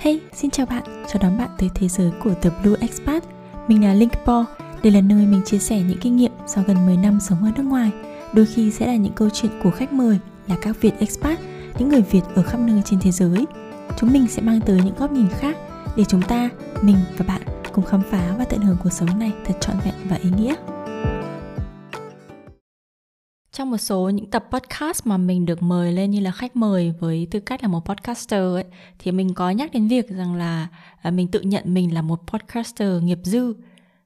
Hey, xin chào bạn, chào đón bạn tới thế giới của The Blue Expat. Mình là Linkpo, đây là nơi mình chia sẻ những kinh nghiệm sau gần 10 năm sống ở nước ngoài. Đôi khi sẽ là những câu chuyện của khách mời là các Việt expat, những người Việt ở khắp nơi trên thế giới. Chúng mình sẽ mang tới những góc nhìn khác để chúng ta, mình và bạn cùng khám phá và tận hưởng cuộc sống này thật trọn vẹn và ý nghĩa. Trong một số những tập podcast mà mình được mời lên như là khách mời với tư cách là một podcaster ấy, thì mình có nhắc đến việc rằng là à, mình tự nhận mình là một podcaster nghiệp dư.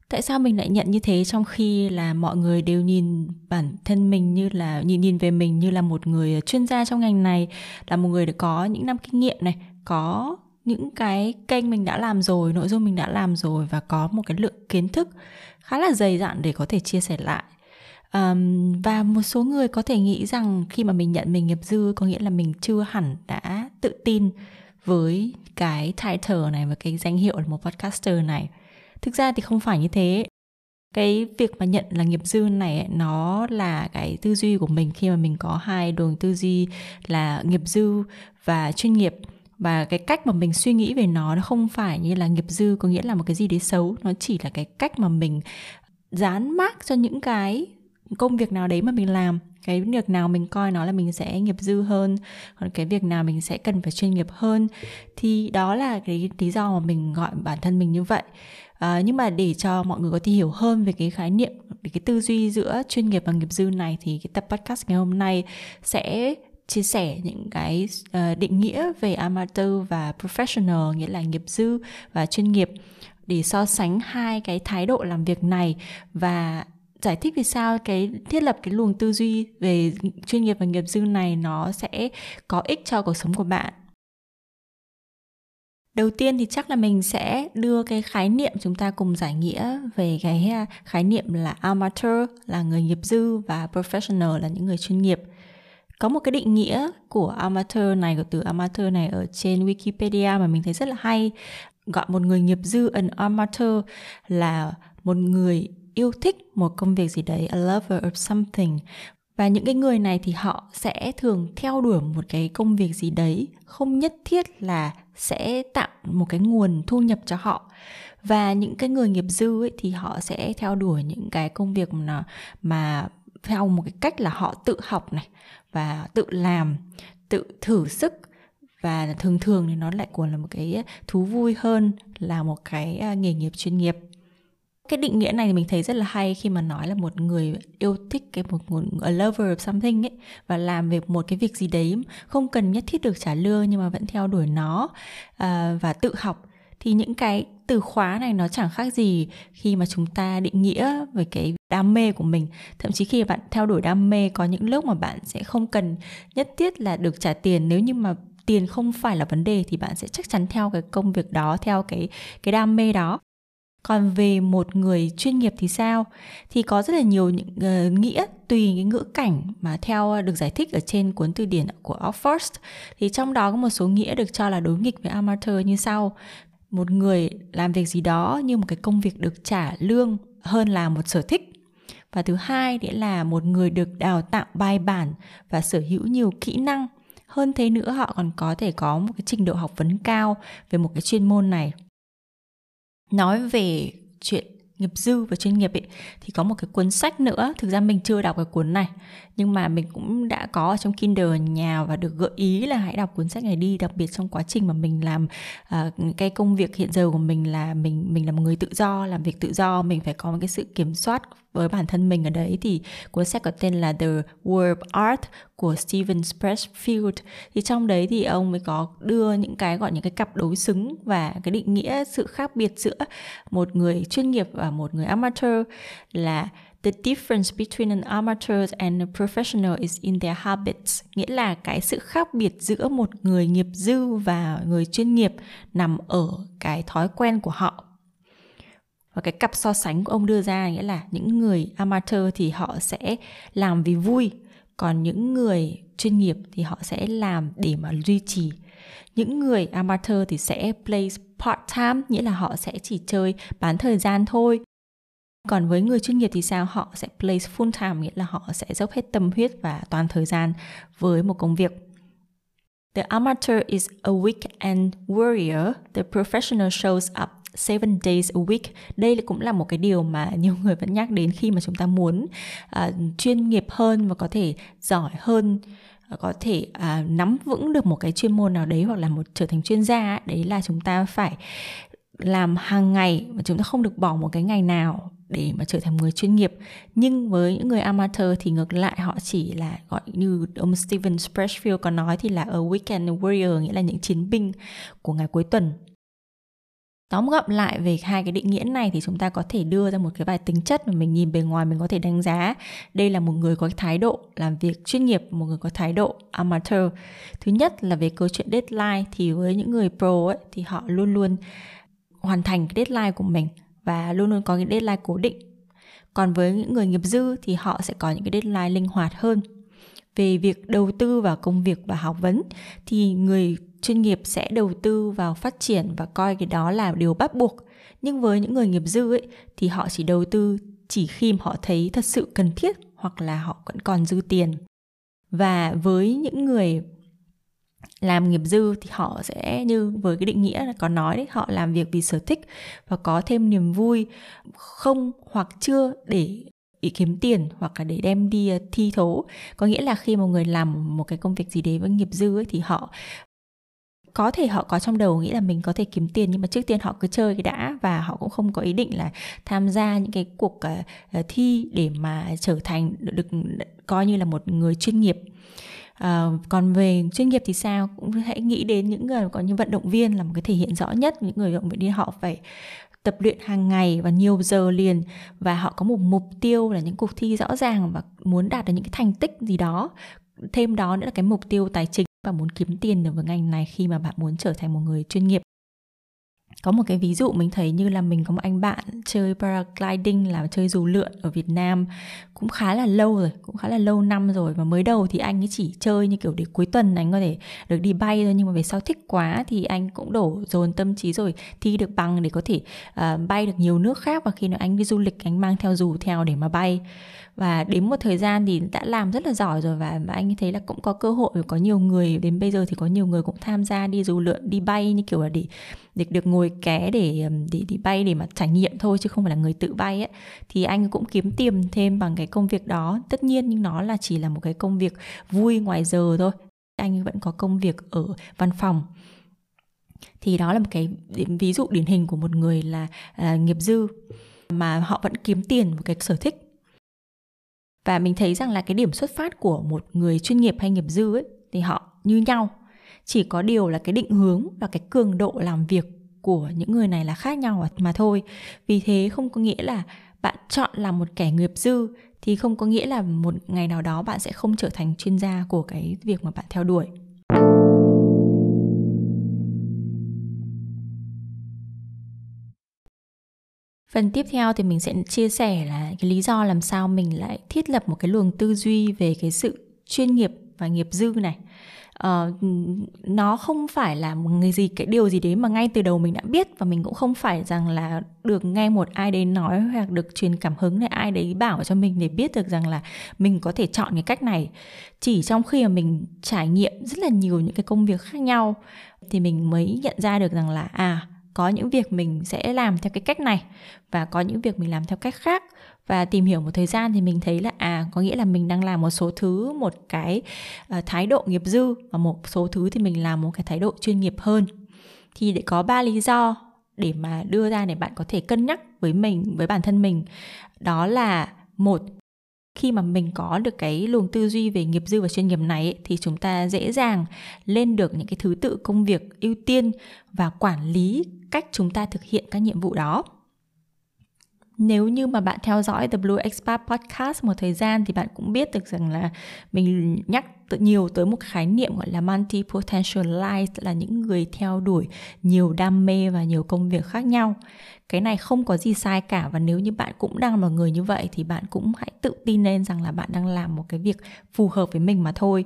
Tại sao mình lại nhận như thế trong khi là mọi người đều nhìn bản thân mình như là nhìn nhìn về mình như là một người chuyên gia trong ngành này, là một người đã có những năm kinh nghiệm này, có những cái kênh mình đã làm rồi, nội dung mình đã làm rồi và có một cái lượng kiến thức khá là dày dặn để có thể chia sẻ lại um, và một số người có thể nghĩ rằng khi mà mình nhận mình nghiệp dư có nghĩa là mình chưa hẳn đã tự tin với cái title này và cái danh hiệu là một podcaster này. Thực ra thì không phải như thế. Cái việc mà nhận là nghiệp dư này nó là cái tư duy của mình khi mà mình có hai đường tư duy là nghiệp dư và chuyên nghiệp. Và cái cách mà mình suy nghĩ về nó nó không phải như là nghiệp dư có nghĩa là một cái gì đấy xấu. Nó chỉ là cái cách mà mình dán mác cho những cái công việc nào đấy mà mình làm cái việc nào mình coi nó là mình sẽ nghiệp dư hơn còn cái việc nào mình sẽ cần phải chuyên nghiệp hơn thì đó là cái lý do mà mình gọi bản thân mình như vậy. À, nhưng mà để cho mọi người có thể hiểu hơn về cái khái niệm về cái tư duy giữa chuyên nghiệp và nghiệp dư này thì cái tập podcast ngày hôm nay sẽ chia sẻ những cái uh, định nghĩa về amateur và professional nghĩa là nghiệp dư và chuyên nghiệp để so sánh hai cái thái độ làm việc này và giải thích vì sao cái thiết lập cái luồng tư duy về chuyên nghiệp và nghiệp dư này nó sẽ có ích cho cuộc sống của bạn? Đầu tiên thì chắc là mình sẽ đưa cái khái niệm chúng ta cùng giải nghĩa về cái à, khái niệm là amateur, là người nghiệp dư và professional là những người chuyên nghiệp. Có một cái định nghĩa của amateur này, của từ amateur này ở trên wikipedia mà mình thấy rất là hay. Gọi một người nghiệp dư an amateur là một người yêu thích một công việc gì đấy, a lover of something. Và những cái người này thì họ sẽ thường theo đuổi một cái công việc gì đấy, không nhất thiết là sẽ tạo một cái nguồn thu nhập cho họ. Và những cái người nghiệp dư ấy thì họ sẽ theo đuổi những cái công việc mà mà theo một cái cách là họ tự học này, và tự làm, tự thử sức. Và thường thường thì nó lại còn là một cái thú vui hơn là một cái à, nghề nghiệp chuyên nghiệp cái định nghĩa này thì mình thấy rất là hay khi mà nói là một người yêu thích cái một, một a lover of something ấy và làm việc một cái việc gì đấy không cần nhất thiết được trả lương nhưng mà vẫn theo đuổi nó uh, và tự học. Thì những cái từ khóa này nó chẳng khác gì khi mà chúng ta định nghĩa về cái đam mê của mình. Thậm chí khi bạn theo đuổi đam mê có những lúc mà bạn sẽ không cần nhất thiết là được trả tiền. Nếu như mà tiền không phải là vấn đề thì bạn sẽ chắc chắn theo cái công việc đó theo cái cái đam mê đó còn về một người chuyên nghiệp thì sao? Thì có rất là nhiều những uh, nghĩa tùy cái ngữ cảnh mà theo ờ, được giải thích ở trên cuốn từ điển của Oxford. Thì trong đó có một số nghĩa được cho là đối nghịch với amateur như sau. Một người làm việc gì đó như một cái công việc được trả lương hơn là một sở thích. Và thứ hai nghĩa là một người được đào tạo bài bản và sở hữu nhiều kỹ năng. Hơn thế nữa họ còn có thể có một cái trình độ học vấn cao về một cái chuyên môn này nói về chuyện nghiệp dư và chuyên nghiệp ấy thì có một cái cuốn sách nữa thực ra mình chưa đọc cái cuốn này nhưng mà mình cũng đã có ở trong Kindle nhà và được gợi ý là hãy đọc cuốn sách này đi đặc biệt trong quá trình mà mình làm uh, cái công việc hiện giờ của mình là mình mình là một người tự do làm việc tự do mình phải có một cái sự kiểm soát với bản thân mình ở đấy thì cuốn sách có tên là The World Art của Steven Pressfield. Thì trong đấy thì ông mới có đưa những cái gọi những cái cặp đối xứng và cái định nghĩa sự khác biệt giữa một người chuyên nghiệp và một người amateur là The difference between an amateur and a professional is in their habits, nghĩa là cái sự khác biệt giữa một người nghiệp dư và người chuyên nghiệp nằm ở cái thói quen của họ và cái cặp so sánh của ông đưa ra nghĩa là những người amateur thì họ sẽ làm vì vui, còn những người chuyên nghiệp thì họ sẽ làm để mà duy trì. Những người amateur thì sẽ play part time nghĩa là họ sẽ chỉ chơi, bán thời gian thôi. Còn với người chuyên nghiệp thì sao? Họ sẽ play full time nghĩa là họ sẽ dốc hết tâm huyết và toàn thời gian với một công việc. The amateur is a weekend warrior. The professional shows up seven days a week. Đây cũng là một cái điều mà nhiều người vẫn nhắc đến khi mà chúng ta muốn uh, chuyên nghiệp hơn và có thể giỏi hơn à, có thể uh, nắm vững được một cái chuyên môn nào đấy hoặc là một trở thành chuyên gia đấy là chúng ta phải làm hàng ngày và chúng ta không được bỏ một cái ngày nào để mà trở thành người chuyên nghiệp nhưng với những người amateur thì ngược lại họ chỉ là gọi như ông Steven Pressfield có nói thì là a weekend warrior nghĩa là những chiến binh của ngày cuối tuần tóm gọn lại về hai cái định nghĩa này thì chúng ta có thể đưa ra một cái vài tính chất mà mình nhìn bề ngoài mình có thể đánh giá. Đây là một người có thái độ làm việc chuyên nghiệp một người có thái độ amateur. Thứ nhất là về câu chuyện deadline thì với những người pro ấy, thì họ luôn luôn hoàn thành cái deadline của mình và luôn luôn có cái deadline cố định. Còn với những người nghiệp dư thì họ sẽ có những cái deadline linh hoạt hơn. Về việc đầu tư vào công việc và học vấn thì người chuyên nghiệp sẽ đầu tư vào phát triển và coi cái đó là điều bắt buộc. Nhưng với những người nghiệp dư ấy thì họ chỉ đầu tư chỉ khi mà họ thấy thật sự cần thiết hoặc là họ vẫn còn dư tiền. Và với những người làm nghiệp dư thì họ sẽ như với cái định nghĩa là có nói đấy họ làm việc vì sở thích và có thêm niềm vui không hoặc chưa để ý kiếm tiền hoặc là để đem đi ờ, thi thố. Có nghĩa là khi một người làm một cái công việc gì đấy với nghiệp dư ấy, thì họ có thể họ có trong đầu nghĩ là mình có thể kiếm tiền nhưng mà trước tiên họ cứ chơi cái đã và họ cũng không có ý định là tham gia những cái cuộc uh, thi để mà trở thành được, được coi như là một người chuyên nghiệp. À, còn về chuyên nghiệp thì sao? Cũng hãy nghĩ đến những người có những vận động viên là một cái thể hiện rõ nhất những người vận động viên họ phải tập luyện hàng ngày và nhiều giờ liền và họ có một mục tiêu là những cuộc thi rõ ràng và muốn đạt được những cái thành tích gì đó. Thêm đó nữa là cái mục tiêu tài chính và muốn kiếm tiền được với ngành này khi mà bạn muốn trở thành một người chuyên nghiệp. Có một cái ví dụ mình thấy như là mình có một anh bạn chơi paragliding là chơi dù lượn ở Việt Nam cũng khá là lâu rồi cũng khá là lâu năm rồi. Và mới đầu thì anh ấy chỉ chơi như kiểu để cuối tuần anh có thể được đi bay thôi nhưng mà về sau thích quá thì anh cũng đổ dồn tâm trí rồi thi được bằng để có thể uh, bay được nhiều nước khác. Và khi nào anh đi du lịch anh mang theo dù theo để mà bay và đến một thời gian thì đã làm rất là giỏi rồi và, và anh thấy là cũng có cơ hội có nhiều người đến bây giờ thì có nhiều người cũng tham gia đi dù lượn đi bay như kiểu là để để được ngồi ké để để đi bay để mà trải nghiệm thôi chứ không phải là người tự bay ấy thì anh cũng kiếm tiền thêm bằng cái công việc đó. Tất nhiên nhưng nó là chỉ là một cái công việc vui ngoài giờ thôi. Anh vẫn có công việc ở văn phòng. Thì đó là một cái ví dụ điển hình của một người là uh, nghiệp dư mà họ vẫn kiếm tiền một cái sở thích và mình thấy rằng là cái điểm xuất phát của một người chuyên nghiệp hay nghiệp dư ấy, thì họ như nhau. Chỉ có điều là cái định hướng và cái cường độ làm việc của những người này là khác nhau mà thôi. Vì thế không có nghĩa là bạn chọn làm một kẻ nghiệp dư, thì không có nghĩa là một ngày nào đó bạn sẽ không trở thành chuyên gia của cái việc mà bạn theo đuổi. Phần tiếp theo thì mình sẽ chia sẻ là cái lý do làm sao mình lại thiết lập một cái luồng tư duy về cái sự chuyên nghiệp và nghiệp dư này. Uh, nó không phải là một người gì cái điều gì đấy mà ngay từ đầu mình đã biết và mình cũng không phải rằng là được nghe một ai đấy nói hoặc được truyền cảm hứng để ai đấy bảo cho mình để biết được rằng là mình có thể chọn cái cách này chỉ trong khi mà mình trải nghiệm rất là nhiều những cái công việc khác nhau thì mình mới nhận ra được rằng là à có những việc mình sẽ làm theo cái cách này và có những việc mình làm theo cách khác. Và tìm hiểu một thời gian thì mình thấy là à có nghĩa là mình đang làm một số thứ một cái uh, thái độ nghiệp dư và một số thứ thì mình làm một cái thái độ chuyên nghiệp hơn. Thì để có ba lý do để mà đưa ra để bạn có thể cân nhắc với mình với bản thân mình đó là một khi mà mình có được cái luồng tư duy về nghiệp dư và chuyên nghiệp này ấy, thì chúng ta dễ dàng lên được những cái thứ tự công việc ưu tiên và quản lý cách chúng ta thực hiện các nhiệm vụ đó nếu như mà bạn theo dõi The Blue Expat Podcast một thời gian thì bạn cũng biết được rằng là mình nhắc nhiều tới một khái niệm gọi là multi potentialized là những người theo đuổi nhiều đam mê và nhiều công việc khác nhau. Cái này không có gì sai cả và nếu như bạn cũng đang là người như vậy thì bạn cũng hãy tự tin lên rằng là bạn đang làm một cái việc phù hợp với mình mà thôi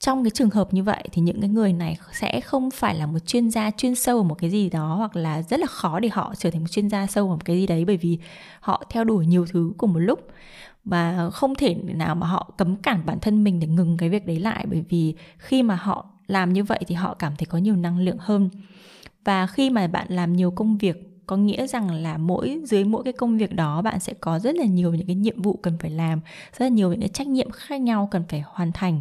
trong cái trường hợp như vậy thì những cái người này sẽ không phải là một chuyên gia chuyên sâu ở một cái gì đó hoặc là rất là khó để họ trở thành một chuyên gia sâu ở một cái gì đấy bởi vì họ theo đuổi nhiều thứ cùng một lúc. Và không thể nào mà họ cấm cản bản thân mình để ngừng cái việc đấy lại bởi vì khi mà họ làm như vậy thì họ cảm thấy có nhiều năng lượng hơn. Và khi mà bạn làm nhiều công việc, có nghĩa rằng là mỗi, dưới mỗi cái công việc đó bạn sẽ có rất là nhiều những cái nhiệm vụ cần phải làm, rất là nhiều những cái trách nhiệm khác nhau cần phải hoàn thành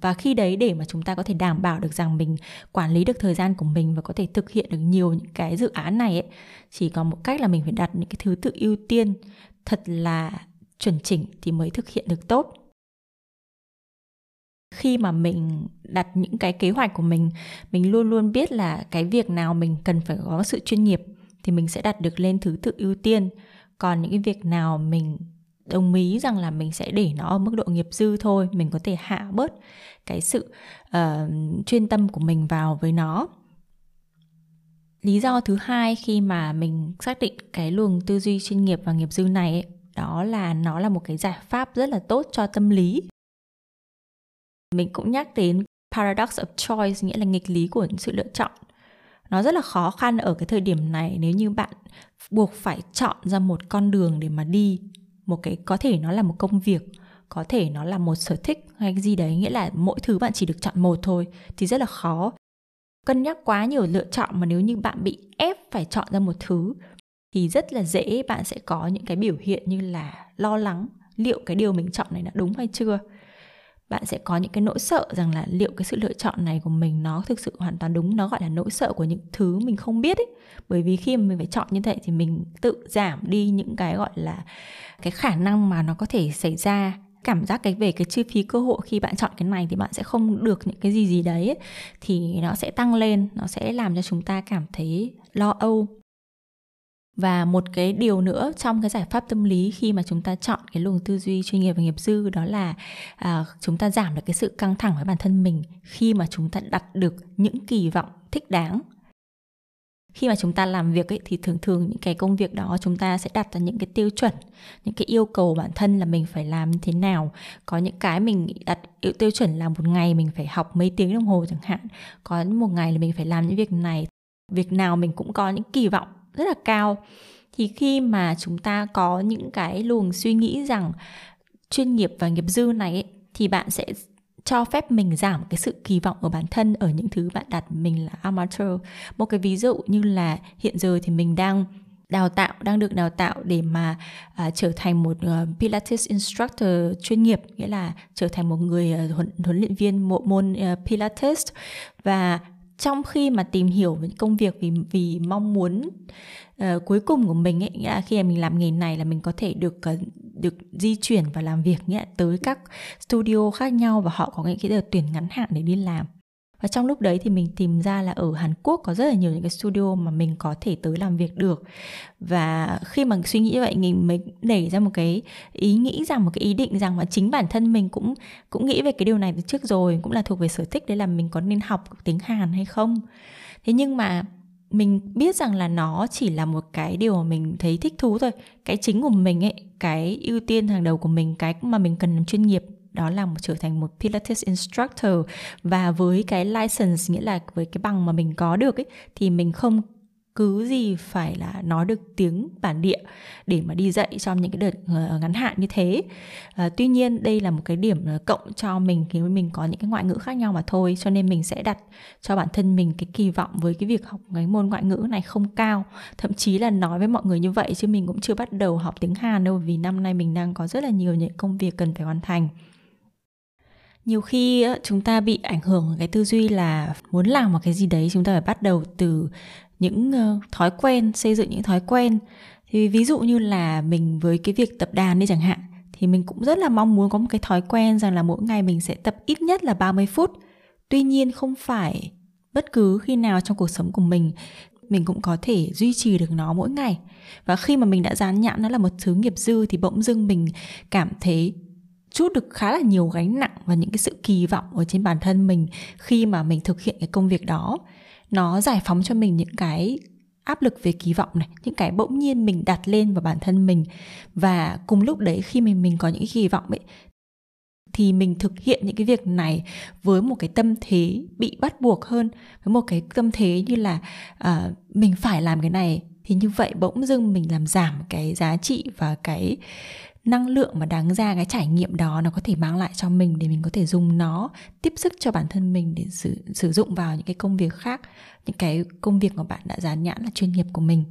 và khi đấy để mà chúng ta có thể đảm bảo được rằng mình quản lý được thời gian của mình và có thể thực hiện được nhiều những cái dự án này ấy, chỉ có một cách là mình phải đặt những cái thứ tự ưu tiên thật là chuẩn chỉnh thì mới thực hiện được tốt. Khi mà mình đặt những cái kế hoạch của mình mình luôn luôn biết là cái việc nào mình cần phải có sự chuyên nghiệp thì mình sẽ đặt được lên thứ tự ưu tiên. Còn những cái việc nào mình đồng ý rằng là mình sẽ để nó ở mức độ nghiệp dư thôi mình có thể hạ bớt cái sự uh, chuyên tâm của mình vào với nó. Lý do thứ hai khi mà mình xác định cái luồng tư duy chuyên nghiệp và nghiệp dư này ấy, đó là nó là một cái giải pháp rất là tốt cho tâm lý. Mình cũng nhắc đến paradox of choice nghĩa là nghịch lý của sự lựa chọn. Nó rất là khó khăn ở cái thời điểm này nếu như bạn buộc phải chọn ra một con đường để mà đi một cái, có thể nó là một công việc, có thể nó là một sở thích hay cái gì đấy, nghĩa là mỗi thứ bạn chỉ được chọn một thôi, thì rất là khó. Cân nhắc quá nhiều lựa chọn mà nếu như bạn bị ép phải chọn ra một thứ, thì rất là dễ bạn sẽ có những cái biểu hiện như là lo lắng liệu cái điều mình chọn này là đúng hay chưa bạn sẽ có những cái nỗi sợ rằng là liệu cái sự lựa chọn này của mình nó thực sự hoàn toàn đúng nó gọi là nỗi sợ của những thứ mình không biết ấy. Bởi vì khi mà mình phải chọn như vậy thì mình tự giảm đi những cái gọi là cái khả năng mà nó có thể xảy ra. Cảm giác cái về cái chi phí cơ hội khi bạn chọn cái này thì bạn sẽ không được những cái gì gì đấy ấy, thì nó sẽ tăng lên nó sẽ làm cho chúng ta cảm thấy lo âu và một cái điều nữa trong cái giải pháp tâm lý khi mà chúng ta chọn cái luồng tư duy chuyên nghiệp và nghiệp dư đó là à, chúng ta giảm được cái sự căng thẳng với bản thân mình khi mà chúng ta đặt được những kỳ vọng thích đáng. Khi mà chúng ta làm việc ấy, thì thường thường những cái công việc đó chúng ta sẽ đặt ra những cái tiêu chuẩn những cái yêu cầu bản thân là mình phải làm như thế nào. Có những cái mình đặt tiêu chuẩn là một ngày mình phải học mấy tiếng đồng hồ chẳng hạn. Có một ngày là mình phải làm những việc này. Việc nào mình cũng có những kỳ vọng rất là cao. Thì khi mà chúng ta có những cái luồng suy nghĩ rằng chuyên nghiệp và nghiệp dư này ấy, thì bạn sẽ cho phép mình giảm cái sự kỳ vọng ở bản thân ở những thứ bạn đặt mình là amateur. Một cái ví dụ như là hiện giờ thì mình đang đào tạo đang được đào tạo để mà uh, trở thành một uh, Pilates instructor chuyên nghiệp nghĩa là trở thành một người uh, huấn, huấn luyện viên bộ môn uh, Pilates. Và trong khi mà tìm hiểu về công việc vì vì mong muốn uh, cuối cùng của mình ấy nghĩa là khi mà mình làm nghề này là mình có thể được uh, được di chuyển và làm việc nghĩa là tới các studio khác nhau và họ có những cái đợt tuyển ngắn hạn để đi làm và trong lúc đấy thì mình tìm ra là ở Hàn Quốc có rất là nhiều những cái studio mà mình có thể tới làm việc được. Và khi mà suy nghĩ vậy, mình mới nảy ra một cái ý nghĩ rằng, một cái ý định rằng mà chính bản thân mình cũng cũng nghĩ về cái điều này từ trước rồi, cũng là thuộc về sở thích, đấy là mình có nên học tiếng Hàn hay không. Thế nhưng mà mình biết rằng là nó chỉ là một cái điều mà mình thấy thích thú thôi. Cái chính của mình ấy, cái ưu tiên hàng đầu của mình, cái mà mình cần làm chuyên nghiệp đó là một, trở thành một Pilates instructor. Và với cái license nghĩa là với cái bằng mà mình có được ấy thì mình không cứ gì phải là nói được tiếng bản địa để mà đi dạy trong những cái đợt ờ, ngắn hạn như thế. À, tuy nhiên đây là một cái điểm ờ, cộng cho mình khi mình có những cái ngoại ngữ khác nhau mà thôi cho nên mình sẽ đặt cho bản thân mình cái kỳ vọng với cái việc học cái môn ngoại ngữ này không cao. Thậm chí là nói với mọi người như vậy chứ mình cũng chưa bắt đầu học tiếng Hàn đâu vì năm nay mình đang có rất là nhiều những công việc cần phải hoàn thành nhiều khi chúng ta bị ảnh hưởng cái tư duy là muốn làm một cái gì đấy, chúng ta phải bắt đầu từ những ờ, thói quen, xây dựng những thói quen thì ví dụ như là mình với cái việc tập đàn đi chẳng hạn, thì mình cũng rất là mong muốn có một cái thói quen rằng là mỗi ngày mình sẽ tập ít nhất là 30 phút. Tuy nhiên không phải bất cứ khi nào trong cuộc sống của mình mình cũng có thể duy trì được nó mỗi ngày. Và khi mà mình đã dán nhãn nó là một thứ nghiệp dư thì bỗng dưng mình cảm thấy chút được khá là nhiều gánh nặng và những cái sự kỳ vọng ở trên bản thân mình khi mà mình thực hiện cái công việc đó. Nó giải phóng cho mình những cái áp lực về kỳ vọng này những cái bỗng nhiên mình đặt lên vào bản thân mình. Và cùng lúc đấy khi mình mình có những cái kỳ vọng ấy thì mình thực hiện những cái việc này với một cái tâm thế bị bắt buộc hơn với một cái tâm thế như là uh, mình phải làm cái này. Thì như vậy bỗng dưng mình làm giảm cái giá trị và cái năng lượng mà đáng ra cái trải nghiệm đó nó có thể mang lại cho mình để mình có thể dùng nó tiếp sức cho bản thân mình để sử, sử dụng vào những cái công việc khác những cái công việc mà bạn đã dán nhãn là chuyên nghiệp của mình.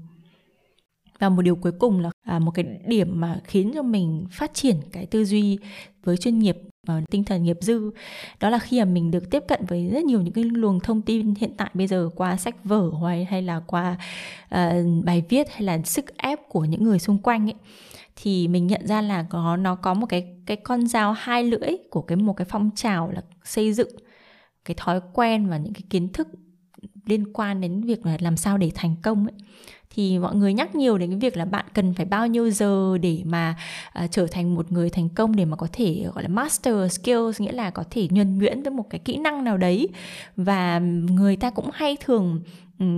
Và một điều cuối cùng là à, một cái điểm mà khiến cho mình phát triển cái tư duy với chuyên nghiệp và tinh thần nghiệp dư đó là khi mà mình được tiếp cận với rất nhiều những cái luồng thông tin hiện tại bây giờ qua sách vở hay hay là qua uh, bài viết hay là sức ép của những người xung quanh ấy thì mình nhận ra là có nó có một cái cái con dao hai lưỡi của cái một cái phong trào là xây dựng cái thói quen và những cái kiến thức liên quan đến việc là làm sao để thành công ấy. Thì mọi người nhắc nhiều đến cái việc là bạn cần phải bao nhiêu giờ để mà uh, trở thành một người thành công để mà có thể gọi là master skills nghĩa là có thể nhuần nhuyễn với một cái kỹ năng nào đấy. Và người ta cũng hay thường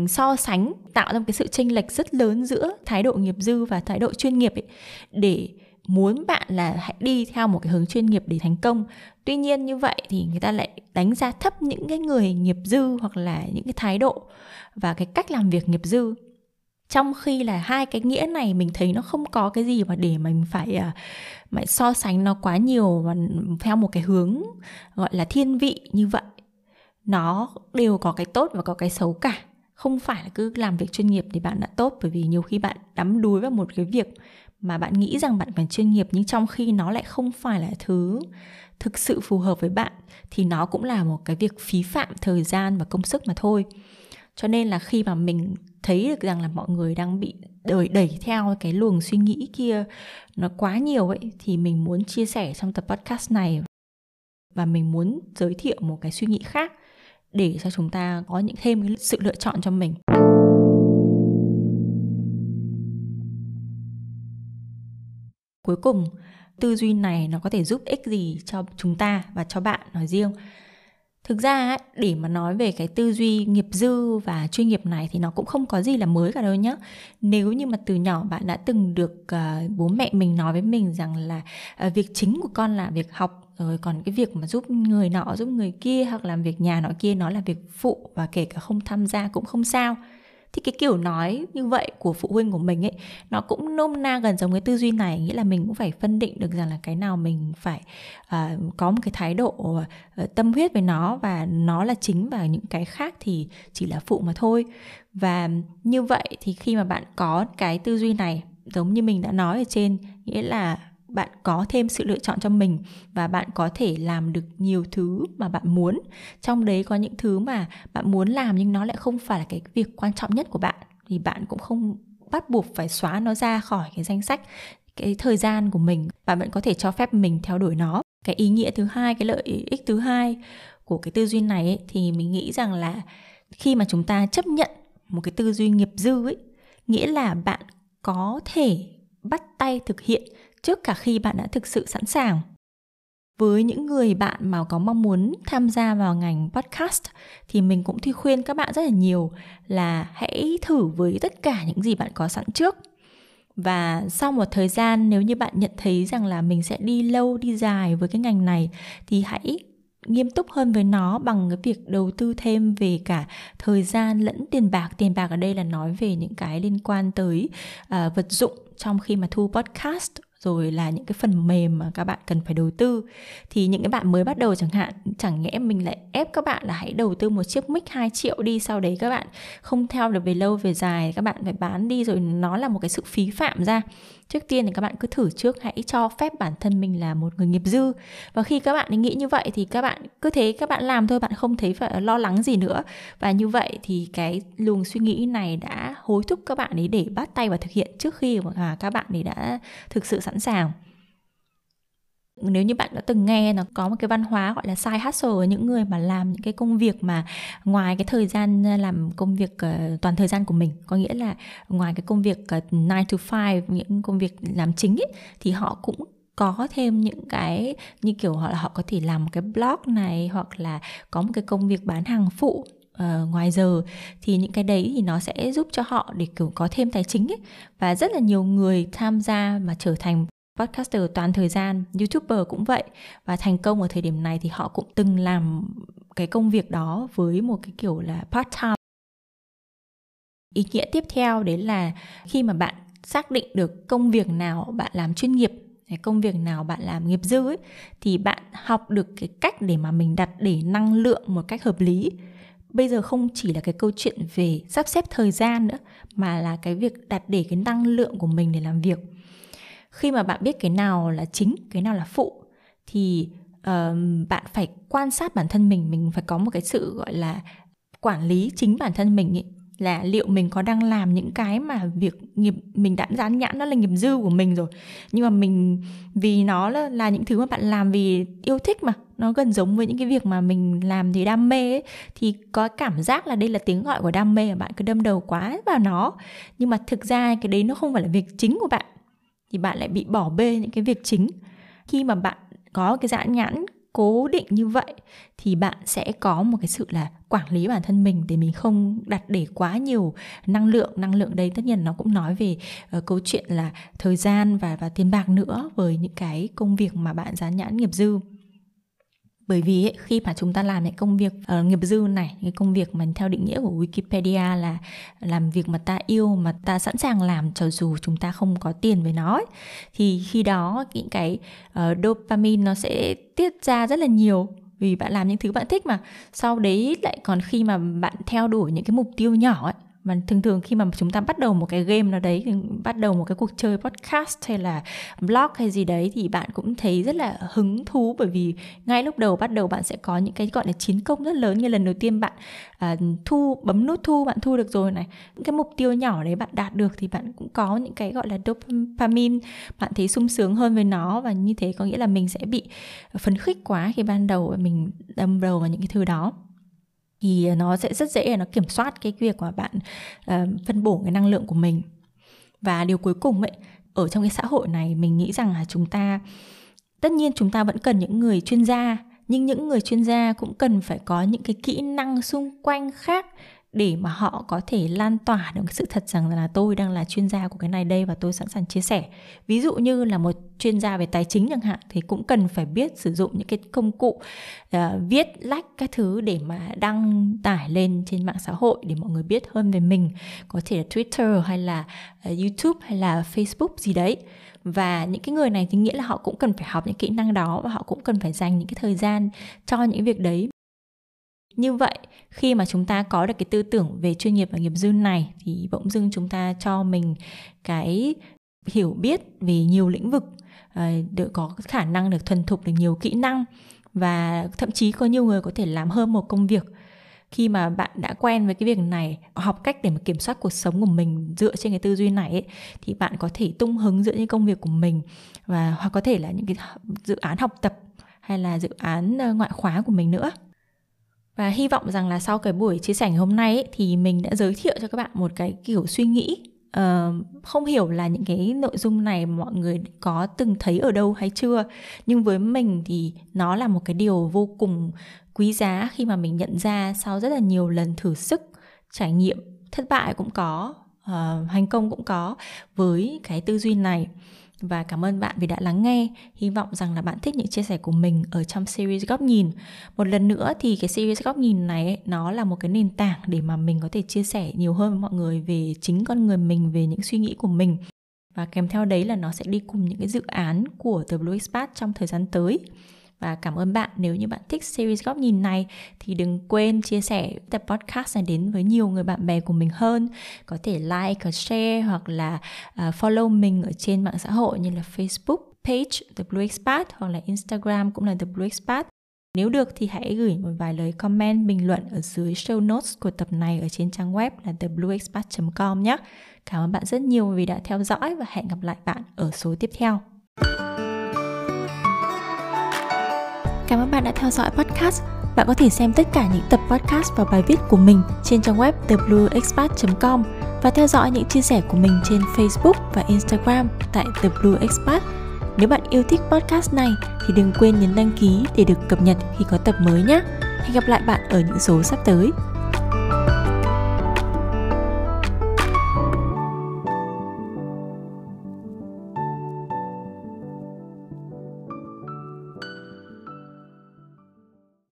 so sánh tạo ra một cái sự chênh lệch rất lớn giữa thái độ nghiệp dư và thái độ chuyên nghiệp ấy để muốn bạn là hãy đi theo một cái hướng chuyên nghiệp để thành công. Tuy nhiên như vậy thì người ta lại đánh giá thấp những cái người nghiệp dư hoặc là những cái thái độ và cái cách làm việc nghiệp dư. Trong khi là hai cái nghĩa này mình thấy nó không có cái gì mà để mình phải à, uh, phải so sánh nó quá nhiều và theo một cái hướng gọi là thiên vị như vậy. Nó đều có cái tốt và có cái xấu cả không phải là cứ làm việc chuyên nghiệp thì bạn đã tốt, bởi vì nhiều khi bạn đắm đuối vào một cái việc mà bạn nghĩ rằng bạn cần chuyên nghiệp, nhưng trong khi nó lại không phải là thứ thực sự phù hợp với bạn, thì nó cũng là một cái việc phí phạm thời gian và công sức mà thôi. Cho nên là khi mà mình thấy được rằng là mọi người đang bị đẩy đẩy theo cái luồng suy nghĩ kia nó quá nhiều ấy, thì mình muốn chia sẻ trong tập podcast này và mình muốn giới thiệu một cái suy nghĩ khác để cho chúng ta có những thêm cái sự lựa chọn cho mình. Cuối cùng, tư duy này nó có thể giúp ích gì cho chúng ta và cho bạn nói riêng thực ra để mà nói về cái tư duy nghiệp dư và chuyên nghiệp này thì nó cũng không có gì là mới cả đâu nhá nếu như mà từ nhỏ bạn đã từng được uh, bố mẹ mình nói với mình rằng là uh, việc chính của con là việc học rồi còn cái việc mà giúp người nọ giúp người kia hoặc làm việc nhà nọ kia nó là việc phụ và kể cả không tham gia cũng không sao. Thì cái kiểu nói như vậy của phụ huynh của mình ấy nó cũng nôm na gần giống cái tư duy này. Nghĩa là mình cũng phải phân định được rằng là cái nào mình phải uh, có một cái thái độ uh, tâm huyết với nó và nó là chính và những cái khác thì chỉ là phụ mà thôi. Và như vậy thì khi mà bạn có cái tư duy này giống như mình đã nói ở trên nghĩa là bạn có thêm sự lựa chọn cho mình và bạn có thể làm được nhiều thứ mà bạn muốn. Trong đấy có những thứ mà bạn muốn làm nhưng nó lại không phải là cái việc quan trọng nhất của bạn thì bạn cũng không bắt buộc phải xóa nó ra khỏi cái danh sách cái thời gian của mình và bạn có thể cho phép mình theo đuổi nó. Cái ý nghĩa thứ hai cái lợi ích thứ hai của cái tư duy này ấy, thì mình nghĩ rằng là khi mà chúng ta chấp nhận một cái tư duy nghiệp dư ấy nghĩa là bạn có thể bắt tay thực hiện trước cả khi bạn đã thực sự sẵn sàng. Với những người bạn mà có mong muốn tham gia vào ngành podcast thì mình cũng thi khuyên các bạn rất là nhiều là hãy thử với tất cả những gì bạn có sẵn trước. Và sau một thời gian nếu như bạn nhận thấy rằng là mình sẽ đi lâu đi dài với cái ngành này thì hãy nghiêm túc hơn với nó bằng cái việc đầu tư thêm về cả thời gian lẫn tiền bạc. Tiền bạc ở đây là nói về những cái liên quan tới uh, vật dụng trong khi mà thu podcast rồi là những cái phần mềm mà các bạn cần phải đầu tư. Thì những cái bạn mới bắt đầu chẳng hạn, chẳng nhẽ mình lại ép các bạn là hãy đầu tư một chiếc mic 2 triệu đi, sau đấy các bạn không theo được về lâu về dài, các bạn phải bán đi, rồi nó là một cái sự phí phạm ra trước tiên thì các bạn cứ thử trước, hãy cho phép bản thân mình là một người nghiệp dư. Và khi các bạn nghĩ như vậy thì các bạn, cứ thế các bạn làm thôi, bạn không thấy phải lo lắng gì nữa. Và như vậy thì cái luồng suy nghĩ này đã hối thúc các bạn ấy để bắt tay và thực hiện trước khi mà các bạn ấy đã thực sự sẵn sàng nếu như bạn đã từng nghe nó có một cái văn hóa gọi là side hustle ở những người mà làm những cái công việc mà ngoài cái thời gian ờ, làm công việc uh, toàn thời gian của mình có nghĩa là ngoài cái công việc ờ, uh, 9 to 5 những công việc làm chính ấy, thì họ cũng có thêm những cái như kiểu họ là họ có thể làm một cái blog này hoặc là có một cái công việc bán hàng phụ uh, ngoài giờ. Thì những cái đấy thì nó sẽ giúp cho họ để kiểu có thêm tài chính ấy. Và rất là nhiều người tham gia mà trở thành podcaster toàn thời gian, youtuber cũng vậy. Và thành công ở thời điểm này thì họ cũng từng làm cái công việc đó với một cái kiểu là part time. Ý nghĩa tiếp theo đấy là khi mà bạn xác định được công việc nào bạn làm chuyên nghiệp, cái công việc nào bạn làm nghiệp dư ấy, thì bạn học được cái cách để mà mình đặt để năng lượng một cách hợp lý. Bây giờ không chỉ là cái câu chuyện về sắp xếp thời gian nữa, mà là cái việc đặt để cái năng lượng của mình để làm việc khi mà bạn biết cái nào là chính cái nào là phụ thì uh, bạn phải quan sát bản thân mình mình phải có một cái sự gọi là quản lý chính bản thân mình ấy là liệu mình có đang làm những cái mà việc nghiệp mình đã dán nhãn nó là nghiệp dư của mình rồi. Nhưng mà mình vì nó là, là những thứ mà bạn làm vì yêu thích mà nó gần giống với những cái việc mà mình làm thì đam mê ấy, thì có cảm giác là đây là tiếng gọi của đam mê và bạn cứ đâm đầu quá vào nó. Nhưng mà thực ra cái đấy nó không phải là việc chính của bạn thì bạn lại bị bỏ bê những cái việc chính. Khi mà bạn có cái dãn nhãn cố định như vậy thì bạn sẽ có một cái sự là quản lý bản thân mình để mình không đặt để quá nhiều năng lượng. Năng lượng đây tất nhiên nó cũng nói về uh, câu chuyện là thời gian và và tiền bạc nữa với những cái công việc mà bạn dán nhãn nghiệp dư bởi vì ấy, khi mà chúng ta làm những công việc uh, nghiệp dư này những công việc mà theo định nghĩa của Wikipedia là làm việc mà ta yêu mà ta sẵn sàng làm cho dù chúng ta không có tiền với nó ấy, thì khi đó những cái uh, dopamine nó sẽ tiết ra rất là nhiều vì bạn làm những thứ bạn thích mà. Sau đấy lại còn khi mà bạn theo đuổi những cái mục tiêu nhỏ ấy mà thường thường khi mà chúng ta bắt đầu một cái game nào đấy bắt đầu một cái cuộc chơi podcast hay là blog hay gì đấy thì bạn cũng thấy rất là hứng thú. Bởi vì ngay lúc đầu bắt đầu bạn sẽ có những cái gọi là chiến công rất lớn như lần đầu tiên bạn à, thu bấm nút thu bạn thu được rồi này. Những cái mục tiêu nhỏ đấy bạn đạt được thì bạn cũng có những cái gọi là dopamine. Bạn thấy sung sướng hơn với nó và như thế có nghĩa là mình sẽ bị phấn khích quá khi ban đầu mình đâm đầu vào những cái thứ đó thì nó sẽ rất dễ nó kiểm soát cái việc mà bạn uh, phân bổ cái năng lượng của mình. Và điều cuối cùng ấy ở trong cái xã hội này mình nghĩ rằng là chúng ta tất nhiên chúng ta vẫn cần những người chuyên gia nhưng những người chuyên gia cũng cần phải có những cái kỹ năng xung quanh khác để mà họ có thể lan tỏa được cái sự thật rằng là tôi đang là chuyên gia của cái này đây và tôi sẵn sàng chia sẻ. Ví dụ như là một chuyên gia về tài chính chẳng hạn thì cũng cần phải biết sử dụng những cái công cụ uh, viết lách các thứ để mà đăng tải lên trên mạng xã hội để mọi người biết hơn về mình. Có thể là twitter hay là uh, youtube hay là facebook gì đấy. Và những cái người này thì nghĩa là họ cũng cần phải học những kỹ năng đó và họ cũng cần phải dành những cái thời gian cho những việc đấy như vậy khi mà chúng ta có được cái tư tưởng về chuyên nghiệp và nghiệp dư này thì bỗng dưng chúng ta cho mình cái hiểu biết về nhiều lĩnh vực ờ, được có khả năng được thuần thục được nhiều kỹ năng và thậm chí có nhiều người có thể làm hơn một công việc. Khi mà bạn đã quen với cái việc này học cách để mà kiểm soát cuộc sống của mình dựa trên cái tư duy này ấy, thì bạn có thể tung hứng giữa những công việc của mình và hoặc có thể là những cái dự án học tập hay là dự án ờ, ngoại khóa của mình nữa và hy vọng rằng là sau cái buổi chia sẻ ngày hôm nay ấy, thì mình đã giới thiệu cho các bạn một cái kiểu suy nghĩ uh, không hiểu là những cái nội dung này mọi người có từng thấy ở đâu hay chưa. Nhưng với mình thì nó là một cái điều vô cùng quý giá khi mà mình nhận ra sau rất là nhiều lần thử sức trải nghiệm thất bại cũng có uh, thành công cũng có với cái tư duy này và cảm ơn bạn vì đã lắng nghe. Hy vọng rằng là bạn thích những chia sẻ của mình ở trong series góc nhìn. Một lần nữa thì cái series góc nhìn này ấy, nó là một cái nền tảng để mà mình có thể chia sẻ nhiều hơn với mọi người về chính con người mình, về những suy nghĩ của mình. Và kèm theo đấy là nó sẽ đi cùng những cái dự án của The Blue Expat trong thời gian tới và cảm ơn bạn nếu như bạn thích series góc nhìn này thì đừng quên chia sẻ tập podcast này đến với nhiều người bạn bè của mình hơn có thể like share hoặc là uh, follow mình ở trên mạng xã hội như là Facebook page The Blue Expat hoặc là Instagram cũng là The Blue Expat nếu được thì hãy gửi một vài lời comment bình luận ở dưới show notes của tập này ở trên trang web là theblueexpat.com nhé. Cảm ơn bạn rất nhiều vì đã theo dõi và hẹn gặp lại bạn ở số tiếp theo. Cảm ơn bạn đã theo dõi podcast. Bạn có thể xem tất cả những tập podcast và bài viết của mình trên trang web theblueexpat.com và theo dõi những chia sẻ của mình trên Facebook và Instagram tại The Blue Expat. Nếu bạn yêu thích podcast này thì đừng quên nhấn đăng ký để được cập nhật khi có tập mới nhé. Hẹn gặp lại bạn ở những số sắp tới.